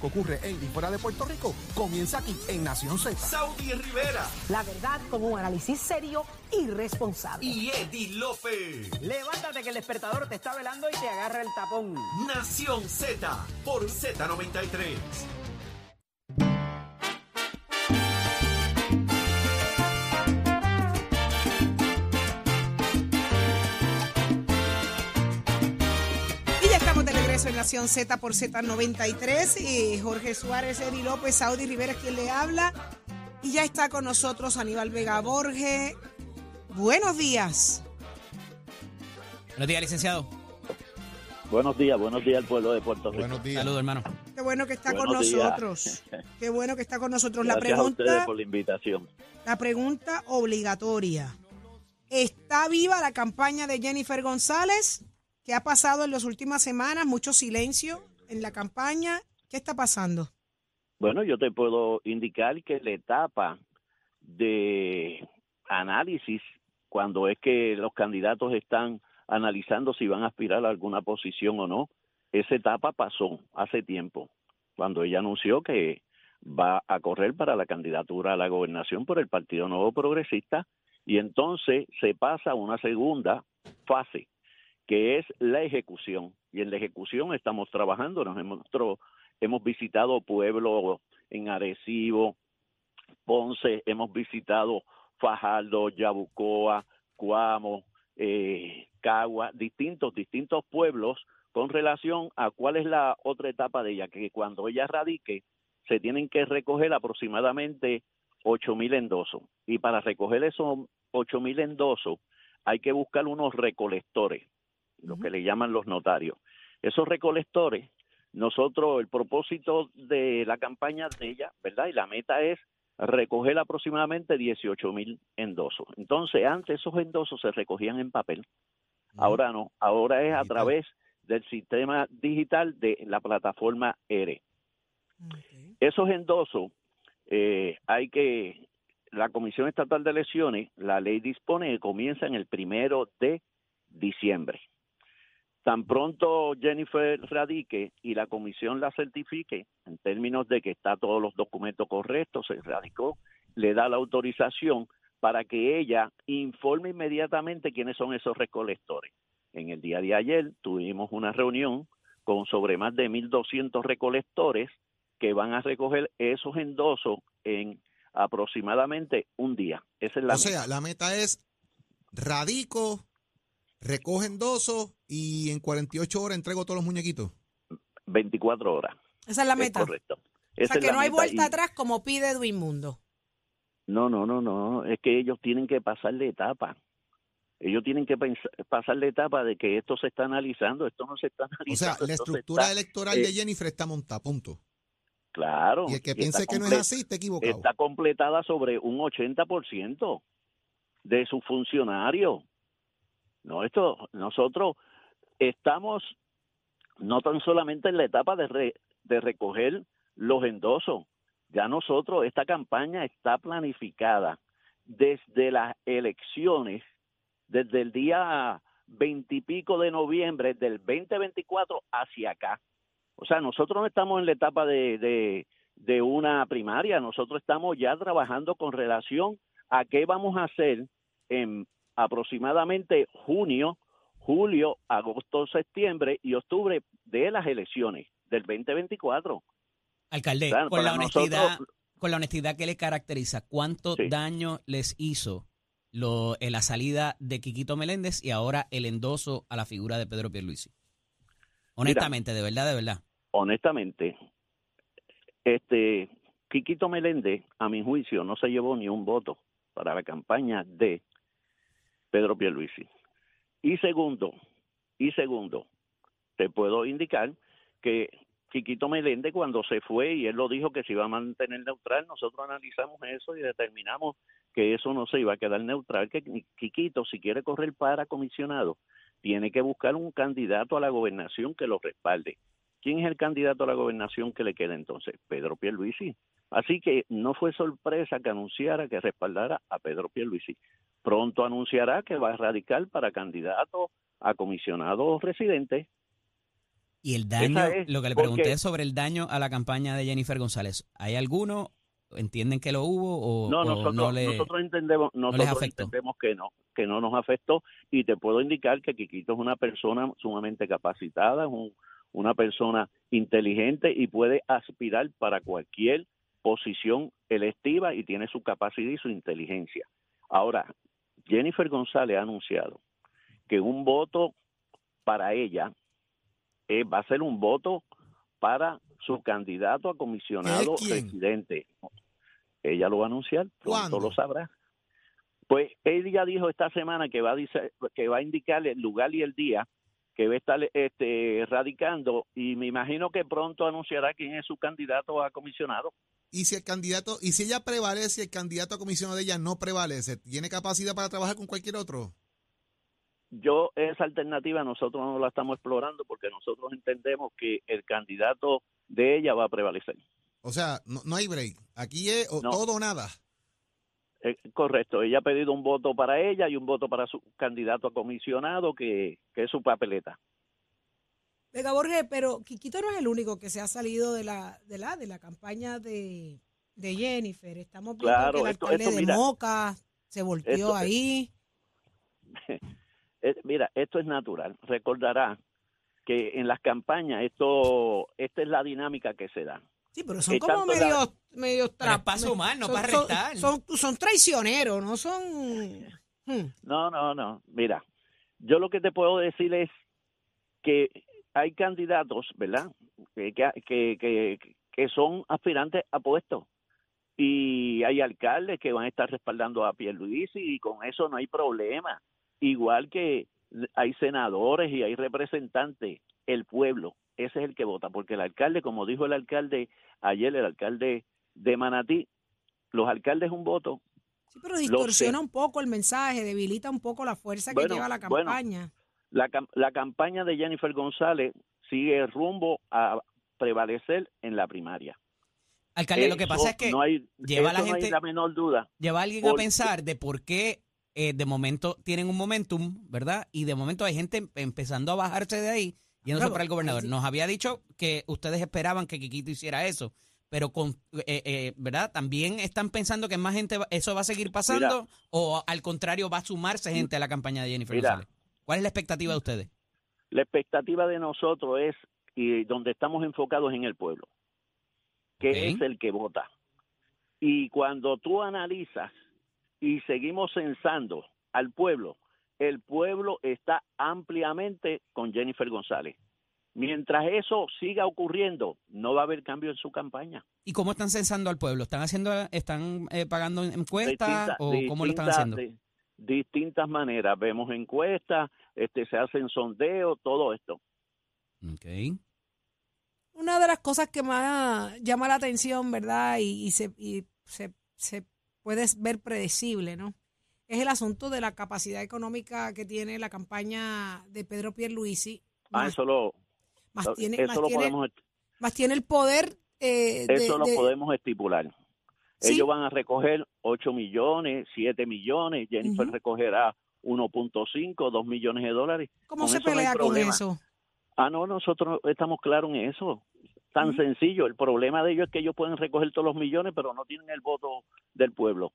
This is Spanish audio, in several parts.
que ocurre en y fuera de Puerto Rico comienza aquí en Nación Z. Saudi Rivera La verdad con un análisis serio y responsable. y Eddie Lofe. Levántate que el despertador te está velando y te agarra el tapón. Nación Z por Z93. Regreso en Nación Z por Z93. Y Jorge Suárez, Eddie López, Saudi Rivera es quien le habla. Y ya está con nosotros Aníbal Vega Borge. Buenos días. Buenos días, licenciado. Buenos días, buenos días al pueblo de Puerto Rico. Buenos días. Saludos, hermano. Qué bueno que está con días. nosotros. Qué bueno que está con nosotros. La Gracias a ustedes pregunta, por la invitación. la pregunta obligatoria. ¿Está viva la campaña de Jennifer González? ¿Qué ha pasado en las últimas semanas? Mucho silencio en la campaña. ¿Qué está pasando? Bueno, yo te puedo indicar que la etapa de análisis, cuando es que los candidatos están analizando si van a aspirar a alguna posición o no, esa etapa pasó hace tiempo, cuando ella anunció que va a correr para la candidatura a la gobernación por el Partido Nuevo Progresista y entonces se pasa a una segunda fase, que es la ejecución. Y en la ejecución estamos trabajando, nos hemos, hemos visitado pueblos en Arecibo, Ponce, hemos visitado Fajardo, Yabucoa, Cuamo, eh, Cagua, distintos, distintos pueblos con relación a cuál es la otra etapa de ella, que cuando ella radique se tienen que recoger aproximadamente ocho mil endosos. Y para recoger esos ocho mil endosos hay que buscar unos recolectores, lo que le llaman los notarios. Esos recolectores, nosotros, el propósito de la campaña de ella, ¿verdad? Y la meta es recoger aproximadamente 18 mil endosos. Entonces, antes esos endosos se recogían en papel, ahora no, ahora es a través del sistema digital de la plataforma ERE. Esos endosos eh, hay que, la Comisión Estatal de Elecciones, la ley dispone que comienza en el primero de diciembre. Tan pronto Jennifer radique y la comisión la certifique, en términos de que está todos los documentos correctos, se radicó, le da la autorización para que ella informe inmediatamente quiénes son esos recolectores. En el día de ayer tuvimos una reunión con sobre más de 1.200 recolectores que van a recoger esos endosos en aproximadamente un día. O sea, la meta es radico, recoge endoso y en 48 horas entrego todos los muñequitos. 24 horas. Esa es la Es meta. correcto. O Esa sea, es que no hay vuelta y- atrás como pide Edwin Mundo. No, no, no, no. Es que ellos tienen que pasar la etapa. Ellos tienen que pens- pasar la etapa de que esto se está analizando, esto no se está O sea, analizando. la se estructura está- electoral eh, de Jennifer está montada, punto. Claro. Y el que piense que no es así está equivocado. Está completada sobre un 80% de sus funcionarios. No, esto, nosotros estamos no tan solamente en la etapa de, re- recoger los endosos, ya nosotros, esta campaña está planificada desde las elecciones, desde el día veintipico de noviembre del 2024 hacia acá. O sea, nosotros no estamos en la etapa de una primaria, nosotros estamos ya trabajando con relación a qué vamos a hacer en aproximadamente junio, julio, agosto, septiembre y octubre de las elecciones del 2024. Alcalde, con la honestidad, nosotros- con la honestidad que le caracteriza, ¿cuánto Sí. daño les hizo lo, eh, la salida de Quiquito Meléndez y ahora el endoso a la figura de Pedro Pierluisi? Honestamente, de verdad, de verdad. honestamente, este Quiquito Meléndez, a mi juicio, no se llevó ni un voto para la campaña de Pedro Pierluisi. Y segundo, y segundo, te puedo indicar que Quiquito Meléndez cuando se fue y él lo dijo que se iba a mantener neutral, nosotros analizamos eso y determinamos que eso no se iba a quedar neutral, que Quiquito si quiere correr para comisionado tiene que buscar un candidato a la gobernación que lo respalde. ¿Quién es el candidato a la gobernación que le queda entonces? Pedro Pierluisi. Así que no fue sorpresa que anunciara que respaldara a Pedro Pierluisi. Pronto anunciará que va a radicar para candidato a comisionado residente. Y el daño, es lo que le porque- pregunté sobre el daño a la campaña de Jennifer González, ¿hay alguno? ¿Entienden que lo hubo o No, o nosotros, no le... nosotros entendemos, nosotros entendemos que no, que no nos afectó y te puedo indicar que Quiquito es una persona sumamente capacitada, es un- una persona inteligente y puede aspirar para cualquier posición electiva y tiene su capacidad y su inteligencia. Ahora, Jennifer González ha anunciado que un voto para ella eh, va a ser un voto para su candidato a comisionado ¿Qué es quién? residente. Ella lo va a anunciar, pronto lo sabrá. Pues ella dijo esta semana que va a dice- que va a indicar el lugar y el día que va a estar este, radicando y me imagino que pronto anunciará quién es su candidato a comisionado. Y si el candidato, y si ella prevalece, el candidato a comisionado de ella no prevalece, ¿tiene capacidad para trabajar con cualquier otro? Yo esa alternativa nosotros no la estamos explorando porque nosotros entendemos que el candidato de ella va a prevalecer. O sea, no, no hay break. Aquí es o No. todo o nada. Eh, correcto, ella ha pedido un voto para ella y un voto para su candidato a comisionado que, que es su papeleta. Vega Borges, pero Quiquito no es el único que se ha salido de la, de la, de la campaña de, de Jennifer. Estamos viendo Claro, que el esto- alcalde esto, de mira, Moca se volteó esto- ahí. Eh, mira, esto es natural. Recordará que en las campañas esto esta es la dinámica que se da. Sí, pero son Eh, como medios medios Pero es tra- para no son- restar. Son, son traicioneros, no son... Hmm. No, no, no. Mira, yo lo que te puedo decir es que hay candidatos, ¿verdad? Que, que, que, que, son aspirantes a puestos. Y hay alcaldes que van a estar respaldando a Pierluisi y con eso no hay problema. Igual que hay senadores y hay representantes. El pueblo, ese es el que vota. Porque el alcalde, como dijo el alcalde ayer, el alcalde de Manatí, los alcaldes un voto, Sí, pero distorsiona un poco el mensaje, debilita un poco la fuerza que lleva la bueno. La, la campaña de Jennifer González sigue rumbo a prevalecer en la primaria. Alcalde, lo que pasa es que no hay, lleva a la eso no hay gente- la menor duda. lleva a alguien a pensar de por qué eh, de momento tienen un momentum, ¿verdad? Y de momento hay gente em- empezando a bajarse de ahí, yéndose Claro, para el gobernador. sí. Nos había dicho que ustedes esperaban que Quiquito hiciera eso, pero con, eh, eh, ¿verdad? También están pensando que más gente, va- eso va a seguir pasando o al contrario va a sumarse gente a la campaña de Jennifer Mira. González. ¿Cuál es la expectativa de ustedes? La expectativa de nosotros es, y donde estamos enfocados en el pueblo, que es el que vota. Y cuando tú analizas y seguimos censando al pueblo, el pueblo está ampliamente con Jennifer González. Mientras eso siga ocurriendo, no va a haber cambio en su campaña. ¿Y cómo están censando al pueblo? ¿Están haciendo, están eh, pagando encuestas Distinta- o cómo lo están haciendo? Distintas maneras. Vemos encuestas, este, se hacen sondeos, todo esto. Ok. Una de las cosas que más llama la atención, ¿verdad? Y, y se, y se, se puede ver predecible, ¿no? Es el asunto de la capacidad económica que tiene la campaña de Pedro Pierluisi. Ah, Más, eso lo, más tiene, eso más lo tiene- podemos, más tiene el poder eh, de- eso lo de- podemos estipular. Sí. Ellos van a recoger 8 millones, 7 millones, Jennifer Ujú. recogerá 1.5, 2 millones de dólares. ¿Cómo con se eso no pelea con eso? Ah, no, nosotros estamos claros en eso. Tan sencillo. El problema de ellos es que ellos pueden recoger todos los millones, pero no tienen el voto del pueblo.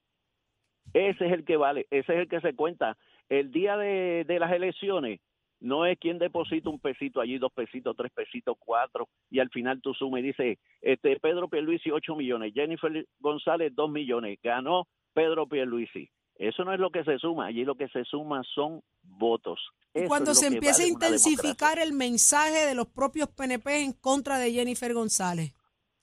Ese es el que vale, ese es el que se cuenta. El día de, de las elecciones no es quien deposita un pesito allí, dos pesitos, tres pesitos, cuatro, y al final tú sumas y dices, este, Pedro Pierluisi 8 millones, Jennifer González 2 millones, ganó Pedro Pierluisi. Eso no es lo que se suma, allí lo que se suma son votos. Eso cuando se empieza a vale intensificar el mensaje de los propios PNP en contra de Jennifer González,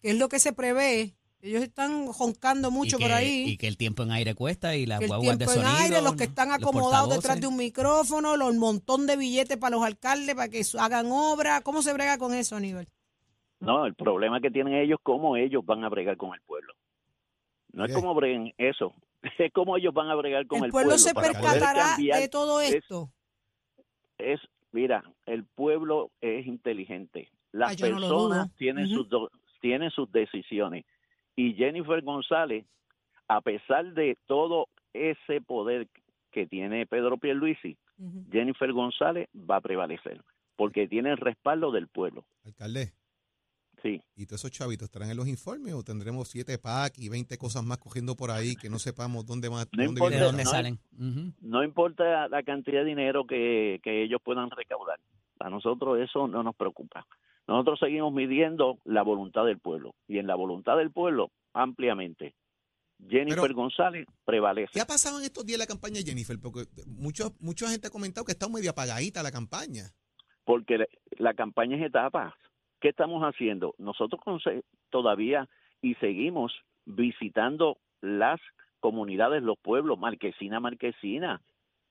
que es lo que se prevé. Ellos están joncando mucho que, por ahí. Y que el tiempo en aire cuesta y las que el guaguas tiempo de en sonido. aire, los que están acomodados detrás de un micrófono, los montón de billetes para los alcaldes para que hagan obra. ¿Cómo se brega con eso, Aníbal? No, el problema que tienen ellos, cómo ellos van a bregar con el pueblo. No es como breguen eso, es cómo ellos van a bregar con el, el pueblo se percatará de todo es- esto. Es, mira, el pueblo es inteligente. Las Ah, no personas tienen, sus do- tienen sus decisiones. Y Jennifer González, a pesar de todo ese poder que tiene Pedro Pierluisi, Ujú. Jennifer González va a prevalecer. porque tienen respaldo del pueblo. Alcalde, Sí. ¿y todos esos chavitos estarán en los informes o tendremos siete packs y 20 cosas más cogiendo por ahí que no sepamos dónde más No dónde importa, ¿De vienen? dónde no, salen? No importa la cantidad de dinero que, que ellos puedan recaudar. A nosotros eso no nos preocupa. Nosotros seguimos midiendo la voluntad del pueblo. Y en la voluntad del pueblo, ampliamente. Jennifer Pero- González prevalece. ¿Qué ha pasado en estos días la campaña de Jennifer? Porque mucho, mucha gente ha comentado que está medio apagadita la campaña. porque la- la campaña es etapas. ¿Qué estamos haciendo? Nosotros todavía y seguimos visitando las comunidades, los pueblos, Marquesina, Marquesina,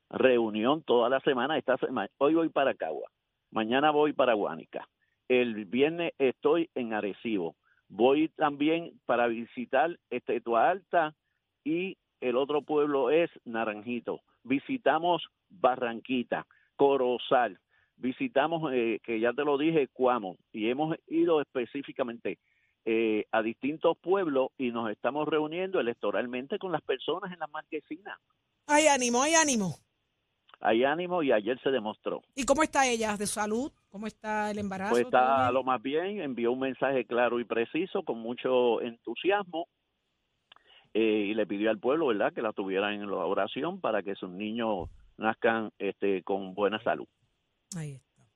reunión toda la semana, esta semana, hoy voy para Cagua, mañana voy para Guánica, el viernes estoy en Arecibo, voy también para visitar Estetua Alta y el otro pueblo es Naranjito, visitamos Barranquita, Corozal, visitamos, eh, que ya te lo dije, Cuamo, y hemos ido específicamente eh, a distintos pueblos y nos estamos reuniendo electoralmente con las personas en las marquesinas. Hay ánimo, hay ánimo. Hay ánimo y ayer se demostró. ¿Y cómo está ella de salud? ¿Cómo está el embarazo? Pues ¿Todo está lo más bien, envió un mensaje claro y preciso, con mucho entusiasmo, eh, y le pidió al pueblo, ¿verdad?, que la tuvieran en la oración para que sus niños nazcan este, con buena salud. Ahí está.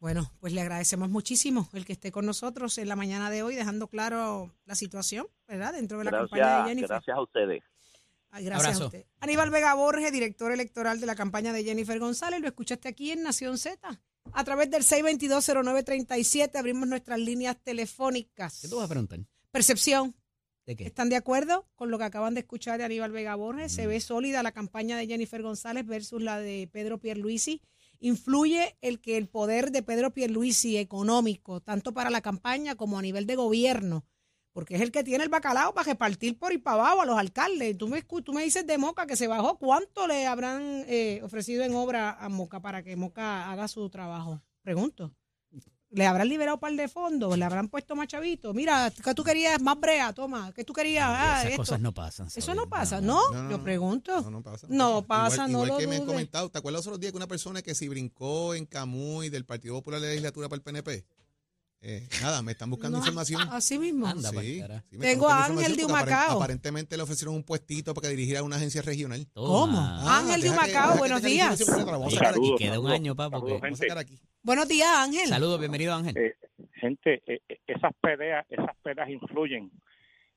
Bueno, pues le agradecemos muchísimo el que esté con nosotros en la mañana de hoy, dejando claro la situación, ¿verdad? Dentro de la campaña de Gracias, Jennifer. gracias a ustedes. Ay, gracias Abrazo. a usted. Aníbal Vega Borges, director electoral de la campaña de Jennifer González, lo escuchaste aquí en Nación Z. A través del 6220937 abrimos nuestras líneas telefónicas. ¿Qué tú vas a preguntar? Percepción. ¿De qué? ¿Están de acuerdo con lo que acaban de escuchar de Aníbal Vega Borges? Mm. ¿Se ve sólida la campaña de Jennifer González versus la de Pedro Pierluisi? ¿Influye el que el poder de Pedro Pierluisi económico, tanto para la campaña como a nivel de gobierno, porque es el que tiene el bacalao para repartir por y para abajo a los alcaldes? Tú me, tú me dices de Moca que se bajó. ¿Cuánto le habrán eh, ofrecido en obra a Moca para que Moca haga su trabajo? Pregunto. ¿Le habrán liberado un par de fondos? ¿Le habrán puesto más chavito? Mira, que tú querías más brea, toma. ¿Qué tú querías? Ah, Esas esto. cosas no pasan. Eso no pasa, ¿no? No, no, Yo pregunto. No, no pasa. No pasa, igual, no igual lo que me han comentado, ¿te acuerdas los otros días que una persona que si brincó en Camuy del Partido Popular de la Legislatura para el PNP? Eh, nada, me están buscando No, información. Así mismo. Anda, Sí, sí, Tengo a Ángel de Humacao. aparent- Aparentemente le ofrecieron un puestito para que dirigiera una agencia regional. ¿Cómo? Ah, Ángel de Humacao, buenos días. Y- queda un año, pa, porque... Vamos a sacar aquí. Buenos días, Ángel. Saludos, bienvenido Ángel. Eh, gente, eh, eh, esas peleas, esas peleas influyen.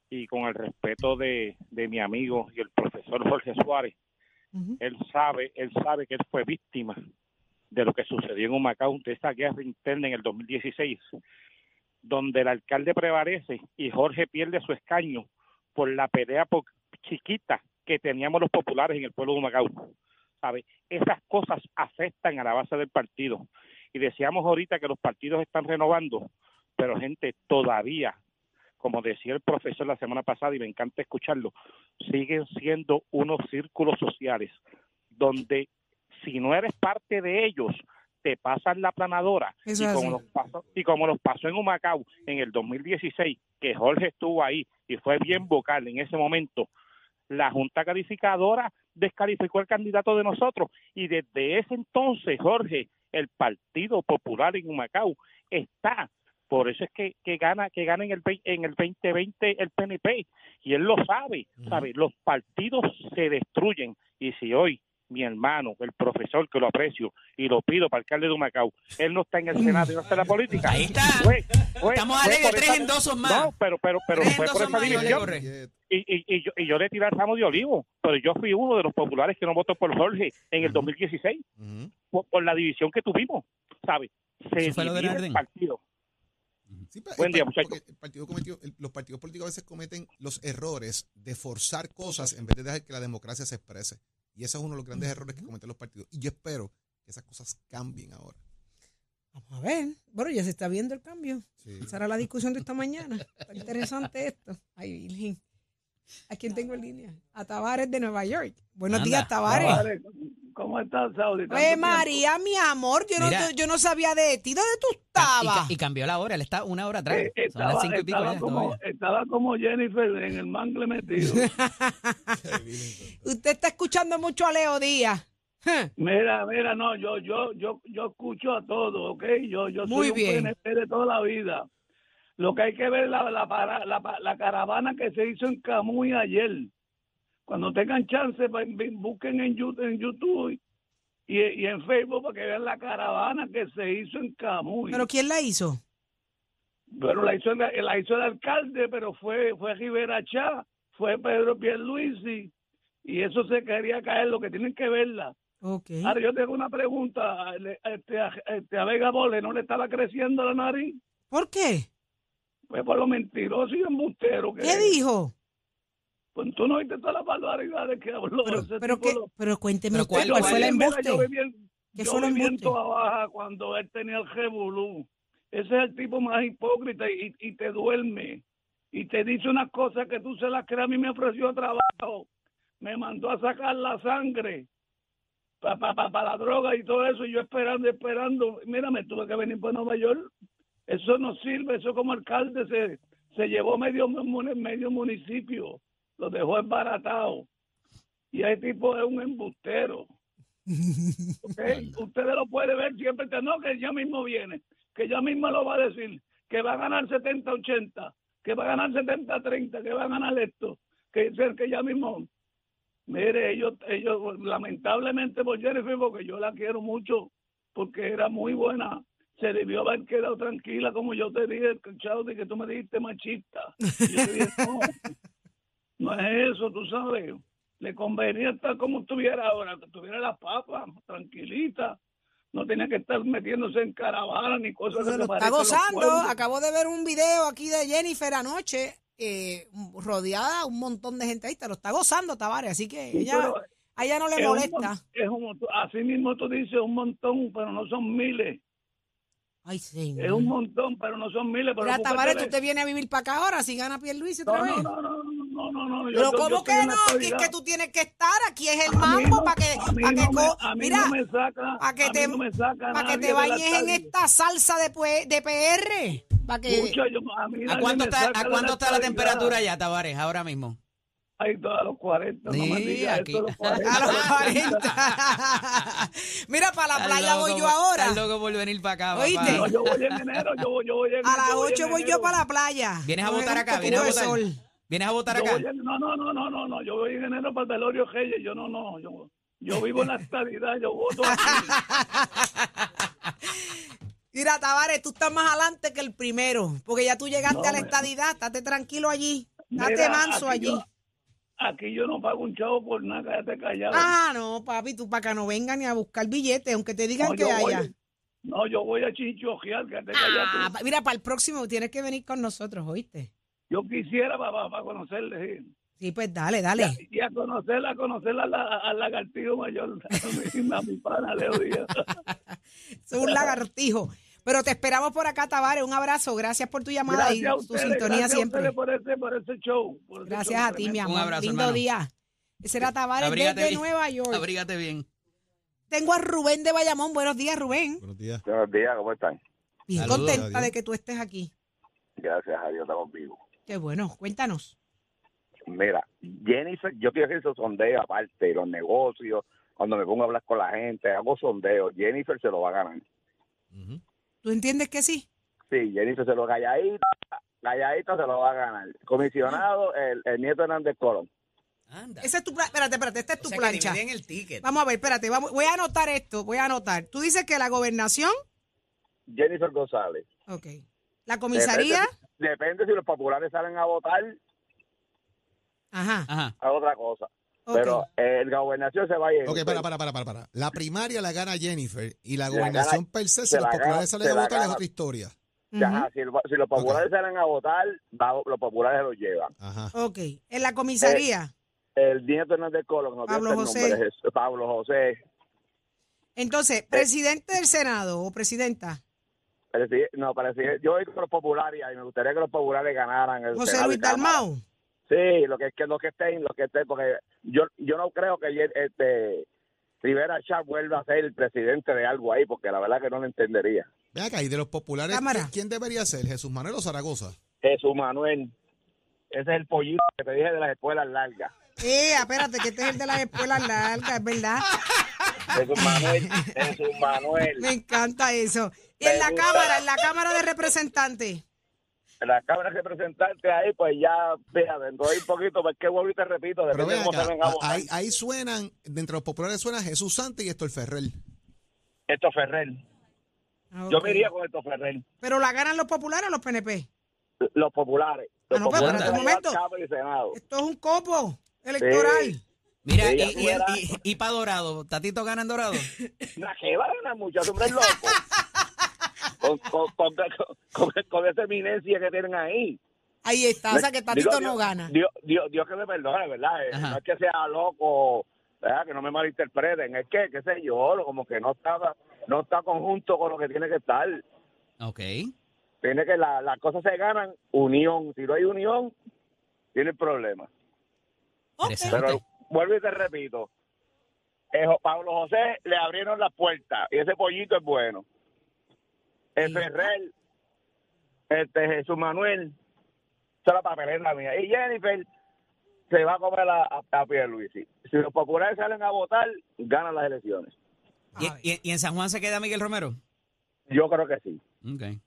Y con el respeto de, de mi amigo y el profesor Jorge Suárez, él sabe, él sabe que él fue víctima de lo que sucedió en Humacao, de esa guerra interna en el 2016, donde el alcalde prevalece y Jorge pierde su escaño por la pelea po- chiquita que teníamos los populares en el pueblo de Humacao. Esas cosas afectan a la base del partido. Y decíamos ahorita que los partidos están renovando, pero gente, todavía, como decía el profesor la semana pasada, y me encanta escucharlo, siguen siendo unos círculos sociales donde si no eres parte de ellos, te pasan la planadora. Eso y, como los pasó, y como los pasó en Humacao en el 2016, que Jorge estuvo ahí y fue bien vocal en ese momento, la Junta Calificadora descalificó el candidato de nosotros. Y desde ese entonces, Jorge, el Partido Popular en Humacao está por eso es que, que gana que gana en el en el 2020 el PNP y él lo sabe, sabe, los partidos se destruyen. Y si hoy mi hermano, el profesor que lo aprecio y lo pido para alcalde de Humacao, él no está en el Senado y no está en la política. Ahí está. Fue- fue- Estamos fue alegres, tres endosos más. No, pero pero pero Tres fue por esa más, división y, y, y yo, y yo le tiré el ramo de olivo, pero yo fui uno de los populares que no votó por Jorge en el Ujú. 2016 Ujú. por, por la división que tuvimos, ¿sabes? Se Eso fue lo de divide el partido. Sí, Buen el día, muchachos. porque el partido cometió- el- los partidos políticos a veces cometen los errores de forzar cosas en vez de dejar que la democracia se exprese. Y ese es uno de los grandes errores que cometen los partidos. Y yo espero que esas cosas cambien ahora. Vamos a ver. Bueno, ya se está viendo el cambio. Sí. Esa era la discusión de esta mañana. Está interesante esto. Ay, Virgen. ¿A quién tengo en línea? A Tavares de Nueva York. Buenos Anda. días, Tavares. ¿Cómo estás, Saudi? Tiempo. María, mi amor, yo no, yo no sabía de ti. ¿Dónde tú y, estabas? y cambió la hora, él está una hora atrás. Eh, Son las estaba, cinco y pico estaba ya. como, estaba como Jennifer en el mangle metido. Usted está escuchando mucho a Leo Díaz. Mira, mira, no, yo, yo, yo, yo escucho a todo, ¿ok? Yo, yo soy Muy un bien. PNP de toda la vida. Lo que hay que ver la, la, para- la, pa- la caravana que se hizo en Camuy ayer. Cuando tengan chance, busquen en YouTube, en YouTube y, y en Facebook para que vean la caravana que se hizo en Camuy. ¿Pero quién la hizo? Pero la hizo, el- la hizo el alcalde, pero fue, fue Rivera Chá, fue Pedro Pierluisi, y eso se quería caer, lo que tienen que verla. Ok. Ahora yo tengo una pregunta, este, a, este, a Vega Bole no le estaba creciendo la nariz, ¿Por qué? pues por lo mentiroso y embustero que ¿Qué es. dijo? Pues tú no oíste todas las barbaridades que habló. Pero, ese pero, tipo qué, lo- pero cuénteme Pero ¿cuál- ¿cuál, cuál fue el embuste? yo viví en, ¿Qué yo fue el viví en embuste? Toa Baja cuando él tenía el revolú. Ese es el tipo más hipócrita y, y te duerme. Y te dice unas cosas que tú se las crees. A mí me ofreció trabajo. Me mandó a sacar la sangre para pa, pa, pa la droga y todo eso. Y yo esperando, esperando. Mira, me tuve que venir para Nueva York. Eso no sirve. Eso como alcalde se, se llevó medio, medio municipio. Lo dejó embaratado. Y ese tipo es un embustero. ¿ok? Ustedes lo pueden ver siempre, que no, que ya mismo viene, que ya mismo lo va a decir, que va a ganar 70-80, que va a ganar 70-30, que va a ganar esto, que, que ya mismo. Mire, ellos, ellos, lamentablemente por Jennifer, porque yo la quiero mucho, porque era muy buena, se debió haber quedado tranquila, como yo te dije, chao, de que tú me dijiste machista. Y yo te dije, no, no es eso, tú sabes. Le convenía estar como estuviera ahora, que tuviera las papas, tranquilita. No tenía que estar metiéndose en caravana ni cosas Se que lo se está gozando. Acabo de ver un video aquí de Jennifer anoche, eh, rodeada un montón de gente ahí. Te lo está gozando, Tavares. Así que Sí, ella, pero a ella no le es molesta. es un así mismo tú dices un montón, pero no son miles. Ay, señor. Es un montón, pero no son miles. Pero Mira, Tavares, tú te vienes a vivir para acá ahora si gana Pierluisi otra no, vez. no, no, no, no, no, no, yo- Pero yo- yo ¿cómo estoy que no? Aquí es que tú tienes que estar, aquí es el A mambo no- para que, a mí pa' que no me- a mira, no me saca, para que a te, no que te bañes en esta salsa de, de PR. Para que Mucho, yo- a mí ¿A cuánto está, a cuánto está la temperatura ya, Tavares, ahora mismo? Ay, todos los 40, no me Sí, digas aquí. eso, los 40. a los 40. Mira, para la playa loco voy yo ahora. Estás loco por venir para acá, ¿Oíste? No, yo voy en enero, yo voy, yo voy en A las yo voy en 8 voy yo para la playa. ¿Vienes a votar acá? ¿Vienes a votar? sol. ¿Vienes a votar acá? voy no, no, no, no, no, no, yo voy en enero para el Velorio Reyes, yo no, no, yo, yo vivo en la estadidad, yo voto aquí. Mira, Tavares, tú estás más adelante que el primero, porque ya tú llegaste No, a la estadidad, estate tranquilo allí, estate manso allí. yo- aquí yo no pago un chavo por nada, cállate callado. Ah, no, papi, tú para que no vengan ni a buscar billetes, aunque te digan no, que voy- haya. no, yo voy a chinchojear, cállate callado. Ah, pa- mira, para el próximo tienes que venir con nosotros, ¿oíste? Yo quisiera para, para, conocerle, sí. Sí, pues dale, dale. Y a conocerla, a conocerla al, al lagartijo mayor, a mi, a mi pana Leo Díaz. Es un lagartijo. Pero te esperamos por acá, Tavares. Un abrazo. Gracias por tu llamada Gracias a y tu sintonía gracias a siempre. ustedes por ese, por ese show. por ese Gracias show a ti, mi amor. Un abrazo, Lindo hermano. día. Ese era Tavares desde bien. Nueva York. Abrígate bien. Tengo a Rubén de Bayamón. Buenos días, Rubén. Buenos días. Buenos días, ¿cómo están? Bien Saludos. contenta de que tú estés aquí. Gracias a Dios estamos vivos. Qué bueno. Cuéntanos. Mira, Jennifer, yo quiero hacer esos sondeos aparte, los negocios, cuando me pongo a hablar con la gente, hago sondeos. Jennifer se lo va a ganar. ¿Tú entiendes que sí? Sí, Jennifer se lo calladita, calladita se lo va a ganar. Comisionado, el, el nieto Hernández Colón. Anda. Esa es tu plancha. Espérate, espérate. Esta es tu O sea, que plancha. dividen el ticket. Vamos a ver, espérate. Vamos, voy a anotar esto. Voy a anotar. Tú dices que la gobernación. Jennifer González. Ok. La comisaría. Depende, si los populares salen a votar Ajá. Ajá. a otra cosa. Pero eh, la gobernación se va a ir. Ok, para, para, para, para, para. La primaria la gana Jennifer y la gobernación gana- per se, si se los la populares gana- salen se a votar, es otra historia. Ya, Ujú. si, si los populares salen a votar, va- los populares se los llevan. Ajá. Ok. En la comisaría. El nieto Hernández Colón, no Pablo tiene el José. nombre, es Pablo José. Entonces, presidente del Senado o presidenta. No, parece, yo voy con los populares y me gustaría que los populares ganaran. El José Luis. Dalmau. Sí, lo que es que lo que estén, lo que estén, porque yo yo no creo que este Rivera Chá vuelva a ser el presidente de algo ahí, porque la verdad que no lo entendería. Ve acá, y de los populares, Cámara. ¿quién, quién debería ser? ¿Jesús Manuel o Zaragoza? Jesús Manuel, ese es el pollito que te dije de las escuelas largas. Eh, espérate, que este es el de las escuelas largas, es verdad. Jesús Manuel, Jesús Manuel. Me encanta eso. Y en la gusta. Cámara, en la Cámara de Representantes. La Cámara de Representantes ahí, pues ya, fíjate, dentro de un poquito, pues qué vuelvo y te repito, Pero de acá, ahí, ahí suenan, de entre los populares suena Jesús Sante y Héctor Ferrer. Esto Ferrer. Ah, Yo me iría con esto Ferrer. Pero la ganan los populares o los PNP. Los populares. Los Ah, no, pero populares espérate un van a momento. Esto es un copo electoral. Mira, Sí, y, y, para Dorado, ¿Tatito gana en Dorado? Una que va a ganar mucho, ese hombre es loco. con, con, con, con- esa eminencia que tienen ahí. Ahí está, o sea que Tatito Digo, no Dios- gana. Dios, Dios, Dios que me perdone, ¿verdad? Eh, Ajá. No es que sea loco, ¿verdad? que no me malinterpreten, es que, qué sé yo, como que no está, no está conjunto con lo que tiene que estar. Ok. Tiene que, la- las cosas se ganan unión. Si no hay unión, tiene problema. Pero vuelvo y te repito, eh, Pablo José le abrieron las puertas y ese pollito es bueno. El. Ferrer, este Jesús Manuel, esa es la papelera mía. Y Jennifer se va a comer a, a, a Pierluisi. Si los populares salen a votar, ganan las elecciones. ¿Y, Ay. y- y en San Juan se queda Miguel Romero? Yo creo que sí. Ok.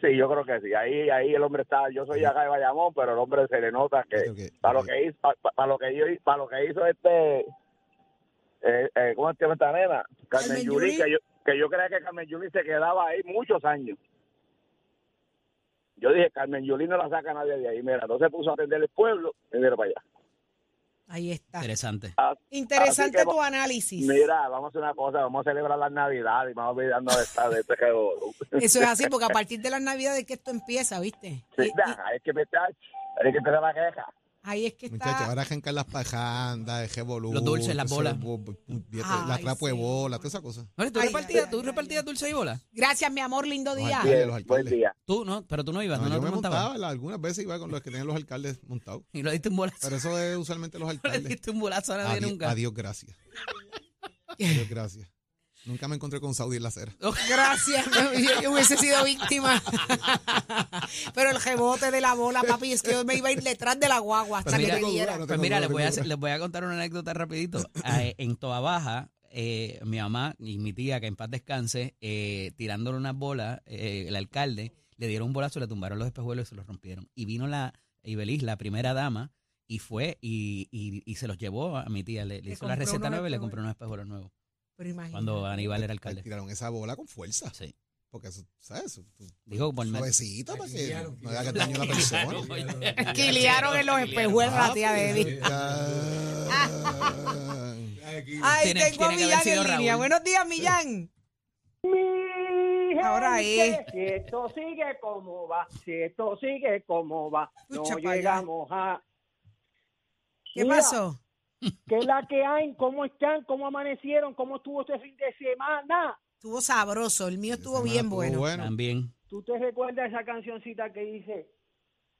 Sí, yo creo que sí. Ahí, ahí el hombre está. Yo soy acá de Bayamón, pero el hombre se le nota que para lo que hizo, para, para lo que yo, para lo que hizo este, eh, eh, ¿cómo se llama esta nena? Carmen Yulín. que yo, que yo creía que Carmen Yulín se quedaba ahí muchos años. Yo dije, Carmen Yulín no la saca nadie de ahí. Mira, entonces puso a atender el pueblo y mira para allá. Ahí está. Interesante. Ah, Interesante que tu análisis. Mira, vamos a hacer una cosa, vamos a celebrar las Navidades y vamos olvidando de esta de este. Eso es así, porque a partir de las navidades que esto empieza, ¿viste? Sí, Y- y es que me está, hay que empezar la queja. Ahí es que Muchachos, está. ahora arrancan las pajandas, el revolú, Los dulces, las bolas. Ay, la trapo de bola, toda esa cosa. Oye, ¿tú Ay, repartías, ay, tú ay, repartías dulce y bola? Gracias, mi amor, lindo Los día. alcaldes, buen alcaldes. día. Tú, ¿no? Pero tú no ibas, No, ¿no? yo te me montabas? montaba, algunas veces iba con los que tenían los alcaldes montados. Y lo diste un bolazo. Pero eso es usualmente los No le alcaldes. diste un bolazo a nadie Adiós, nunca. adiós, gracias. Adiós, gracias. Nunca me encontré con Saudi en la acera. Gracias, yo, yo hubiese sido víctima. Pero el rebote de la bola, papi, es que yo me iba a ir detrás de la guagua hasta que mira, no Pues mira, les voy, a, les voy a contar una anécdota rapidito. Eh, en Toa Baja, eh, mi mamá y mi tía, que en paz descanse, eh, tirándole unas bolas, eh, el alcalde, le dieron un bolazo, le tumbaron los espejuelos y se los rompieron. Y vino la Ibeliz, la primera dama, y fue y, y, y se los llevó a mi tía. Le, hizo la receta nueva y le compró unos espejuelos nuevos. Pero imagínate. Cuando Aníbal era Le alcalde. Tiraron esa bola con fuerza. Sí. Porque eso, ¿sabes? Tú- Dijo por mal. Suavecito para que no haga daño a la persona. Quiliaron en los espejuelos la tía de Eddie. Ay, tengo a Millán en línea. Buenos días, Millán. Ahora es. Si esto sigue como va, si esto sigue como va, no llegamos a... ¿Qué Mira, pasó? ¿Qué es la que hay? ¿Cómo están? ¿Cómo amanecieron? ¿Cómo estuvo este fin de semana? Estuvo sabroso. El mío estuvo bien estuvo bueno. bueno. También. ¿Tú te recuerdas esa cancioncita que dice,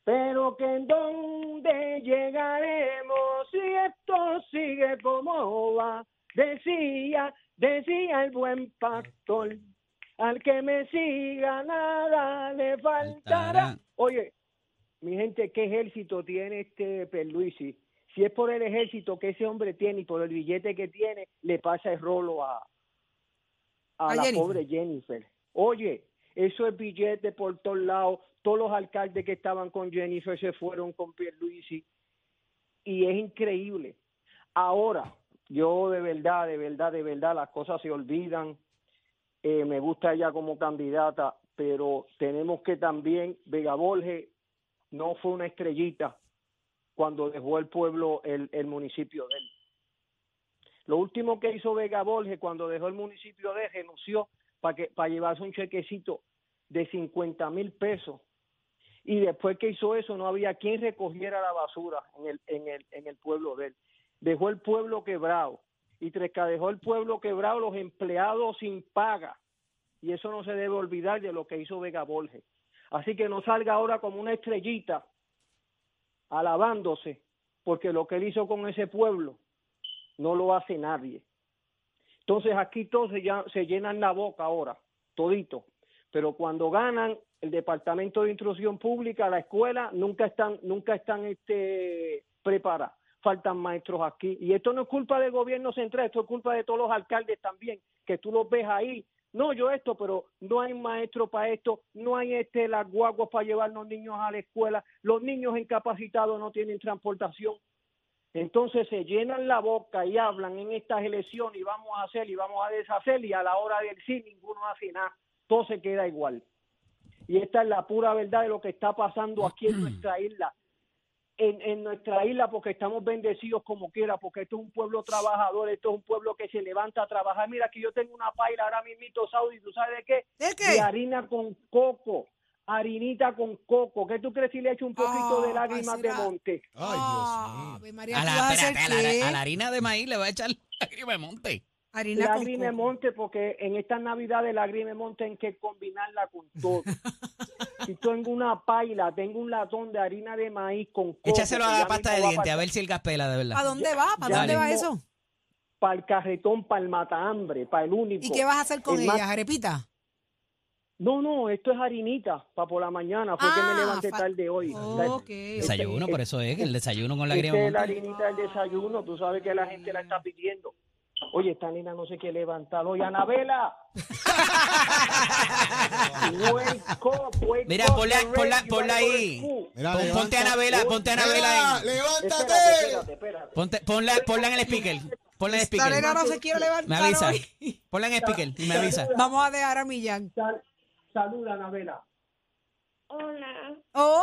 pero que en dónde llegaremos si esto sigue como va? Decía, decía el buen pastor, al que me siga nada le faltará. Faltará. Oye, mi gente, ¿qué ejército tiene este Perluisi? Si es por el ejército que ese hombre tiene y por el billete que tiene, le pasa el rolo a, a, A la Jennifer. pobre Jennifer. Oye, eso es billete por todos lados. Todos los alcaldes que estaban con Jennifer se fueron con Pierluisi. Y es increíble. Ahora, yo de verdad, de verdad, de verdad, las cosas se olvidan. Eh, me gusta ella como candidata, pero tenemos que también, Vega Borges no fue una estrellita cuando dejó el pueblo, el, el municipio de él. Lo último que hizo Vega Borges cuando dejó el municipio de él, renunció para que para llevarse un chequecito de 50 mil pesos. Y después que hizo eso, no había quien recogiera la basura en el, en el, en el pueblo de él. Dejó el pueblo quebrado. Y tras que dejó el pueblo quebrado, los empleados sin paga. Y eso no se debe olvidar de lo que hizo Vega Borges. Así que no salga ahora como una estrellita alabándose, porque lo que él hizo con ese pueblo no lo hace nadie. Entonces aquí todos se, se llenan la boca ahora, todito. Pero cuando ganan el Departamento de Instrucción Pública, la escuela, nunca están, nunca están este, preparadas. faltan maestros aquí. Y esto no es culpa del gobierno central, esto es culpa de todos los alcaldes también, que tú los ves ahí. No, yo esto, pero no hay maestro para esto, no hay este las guaguas para llevar los niños a la escuela, los niños incapacitados no tienen transportación. Entonces se llenan la boca y hablan en estas elecciones y vamos a hacer y vamos a deshacer y a la hora del sí ninguno hace nada, todo se queda igual. Y esta es la pura verdad de lo que está pasando aquí en nuestra isla. En, en nuestra isla porque estamos bendecidos como quiera, porque esto es un pueblo trabajador, esto es un pueblo que se levanta a trabajar. Mira, aquí yo tengo una paila ahora mismito, Saudi, ¿tú sabes de qué? ¿De qué? De harina con coco, harinita con coco. ¿Qué tú crees si le echo un poquito Ah, de lágrimas de monte? Ay, Dios mío. Ave María, A ¿tú la, espérate, a la, a la harina de maíz le va a echar lágrima de monte. Harina con de coco. monte, porque en estas navidades lágrima de monte hay que combinarla con todo. si tengo una paila, tengo un latón de harina de maíz con coco. Échaselo a la pasta de dientes, a ver si el gas pela de verdad. ¿Para dónde va? ¿Para Ya dónde va eso? Para el carretón, para el matahambre, para el único. ¿Y qué vas a hacer con El ella, más- arepita? No, no, esto es harinita, para por la mañana. Fue que Ah, me levanté fa- tarde hoy. Desayuno, por eso es el desayuno con Esta lágrima de es la harinita del desayuno, tú sabes que la gente la está pidiendo. Oye, esta nena no sé qué levantar. Oye, Anabela. Mira, up, ponla, ponla, ahí. school. Mira, Pon- levanta- ponte a Anabela, ponte a Anabela ahí. levántate. Espérate, espérate, espérate. Ponte, ponla, ponla en el speaker. Ponla en el Esta nena speaker. no se quiere Me levantar avisa. hoy. Ponla en el speaker y me avisa. Vamos a dejar a Millán. Sal- saluda, Anabela. ¡Hola!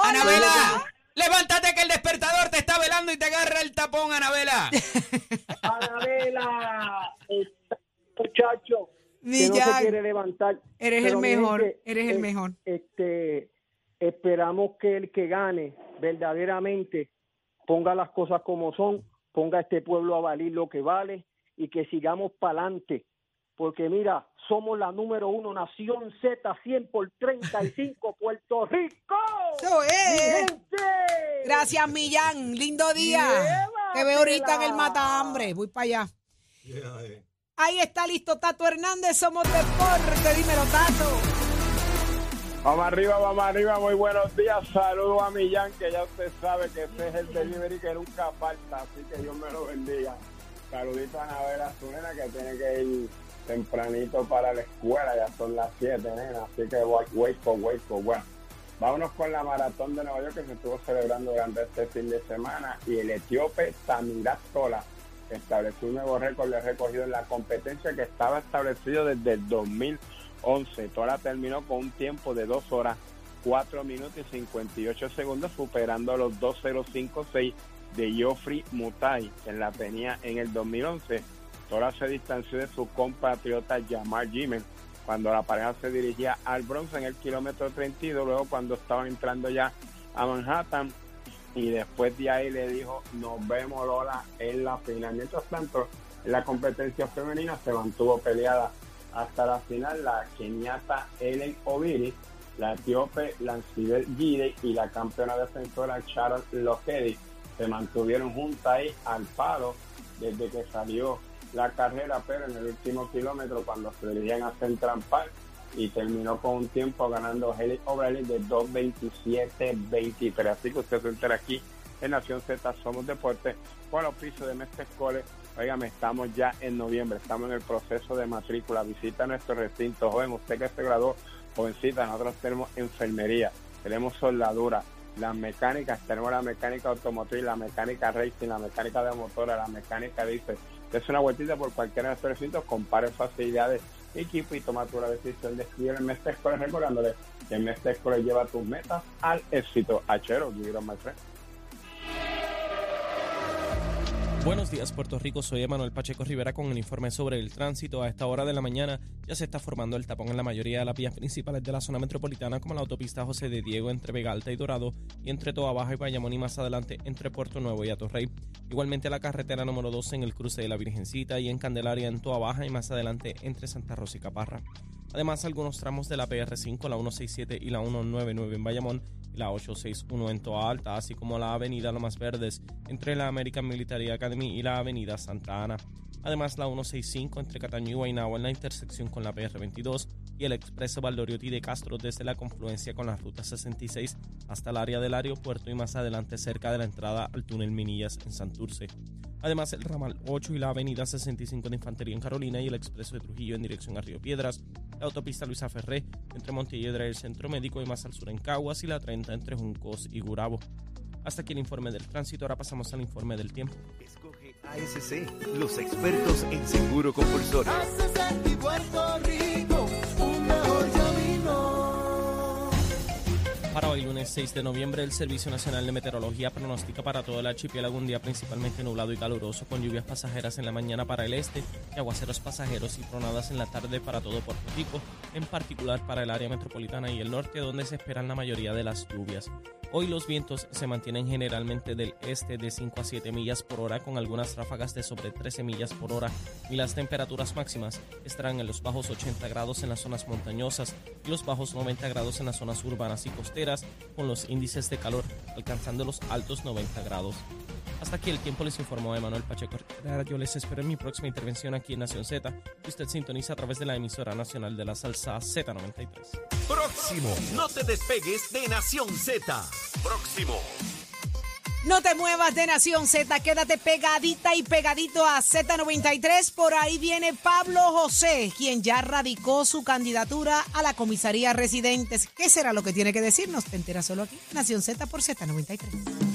¡Anabela! ¡Levántate que el despertador te está velando y te agarra el tapón, Anabela! Anabela, está muchacho que no se Millán, quiere levantar. eres Pero el mejor, gente, eres el mejor. Este, esperamos que el que gane verdaderamente ponga las cosas como son, ponga a este pueblo a valer lo que vale y que sigamos para adelante. Porque mira, somos la número uno, Nación Z, 100 por 35, Puerto Rico. Eso ¡Mi es. gente! Gracias, Millán. Lindo día. Llévatela. Te veo ahorita en el mata hambre. Voy para allá. Ahí está listo Tato Hernández. Somos deporte. Dímelo, Tato. Vamos arriba, vamos arriba, muy buenos días. Saludos a Millán, que ya usted sabe que ese es el delivery que nunca falta, así que Dios me lo bendiga. Saludito a Anabela, su nena, que tiene que ir tempranito para la escuela, ya son las 7, nena, así que wake up, wake up. Bueno, vámonos con la maratón de Nueva York que se estuvo celebrando durante este fin de semana y el etíope Tamirat Tola estableció un nuevo récord de recogido en la competencia que estaba establecido desde el 2011. Tola terminó con un tiempo de 2 horas, 4 minutos y 58 segundos, superando los 2.056 de Geoffrey Mutai, quien la tenía en el 2011. Se distanció de su compatriota Jamar Jimen cuando la pareja se dirigía al Bronx en el kilómetro 32, luego cuando estaban entrando ya a Manhattan y después de ahí le dijo nos vemos Lola en la final. Mientras tanto, la competencia femenina se mantuvo peleada hasta la final la keniata Ellen Obiri, la etíope Lancibel Gide y la campeona defensora Sharon Lokedi se mantuvieron juntas ahí al paro desde que salió la carrera, pero en el último kilómetro cuando se dirigían a Central Park y terminó con un tiempo ganando Haley O'Reilly de 2.27.23. Así que usted se entera aquí en Nación Z Somos Deportes con los pisos de Mestre Escoles. Óigame, estamos ya en noviembre, estamos en el proceso de matrícula. Visita nuestro recinto, joven, usted que se graduó, jovencita, nosotros tenemos enfermería, tenemos soldadura, las mecánicas, tenemos la mecánica automotriz, la mecánica racing, la mecánica de motora, la mecánica dice, es una vueltita por cualquiera de nuestros recintos, compare facilidades, equipo y toma tu la decisión de escribir el Mestre Escoles recordándole que el Escoles lleva tus metas al éxito. Achero, give it Buenos días, Puerto Rico. Soy Emanuel Pacheco Rivera con el informe sobre el tránsito. A esta hora de la mañana ya se está formando el tapón en la mayoría de las vías principales de la zona metropolitana, como la autopista José de Diego entre Vega Alta y Dorado y entre Toa Baja y Bayamón y más adelante entre Puerto Nuevo y Atorrey. Igualmente la carretera número 12 en el cruce de la Virgencita y en Candelaria en Toa Baja y más adelante entre Santa Rosa y Caparra. Además, algunos tramos de la PR5, la 167 y la 199 en Bayamón y la 861 en Toa Alta, así como la avenida Lomas Verdes entre la American Military Academy y la avenida Santa Ana. Además, la 165 entre Cataño y Guaynabo en la intersección con la PR22 y el expreso Valdoriotti de Castro desde la confluencia con la ruta 66 hasta el área del aeropuerto y más adelante cerca de la entrada al túnel Minillas en Santurce. Además, el ramal 8 y la avenida 65 de Infantería en Carolina y el expreso de Trujillo en dirección a Río Piedras, la autopista Luisa Ferré entre Montelledra y el Centro Médico y más al sur en Caguas y la 30 entre Juncos y Gurabo. Hasta aquí el informe del tránsito, ahora pasamos al informe del tiempo. ASC, los expertos en seguro compulsorio. Para hoy, lunes 6 de noviembre, el Servicio Nacional de Meteorología pronostica para todo el archipiélago un día principalmente nublado y caluroso, con lluvias pasajeras en la mañana para el este y aguaceros pasajeros y tronadas en la tarde para todo Puerto Rico, en particular para el área metropolitana y el norte, donde se esperan la mayoría de las lluvias. Hoy los vientos se mantienen generalmente del este de 5 a 7 millas por hora con algunas ráfagas de sobre 13 millas por hora y las temperaturas máximas estarán en los bajos 80 grados en las zonas montañosas y los bajos 90 grados en las zonas urbanas y costeras con los índices de calor alcanzando los altos 90 grados. Hasta aquí el tiempo les informó Emanuel Pacheco. Yo les espero en mi próxima intervención aquí en Nación Z, usted sintoniza a través de la emisora nacional de la salsa Z93. Próximo. No te despegues de Nación Z. Próximo. No te muevas de Nación Z, quédate pegadita y pegadito a Z93. Por ahí viene Pablo José, quien ya radicó su candidatura a la comisaría residentes. ¿Qué será lo que tiene que decirnos? Te enteras solo aquí, Nación Z por Z93.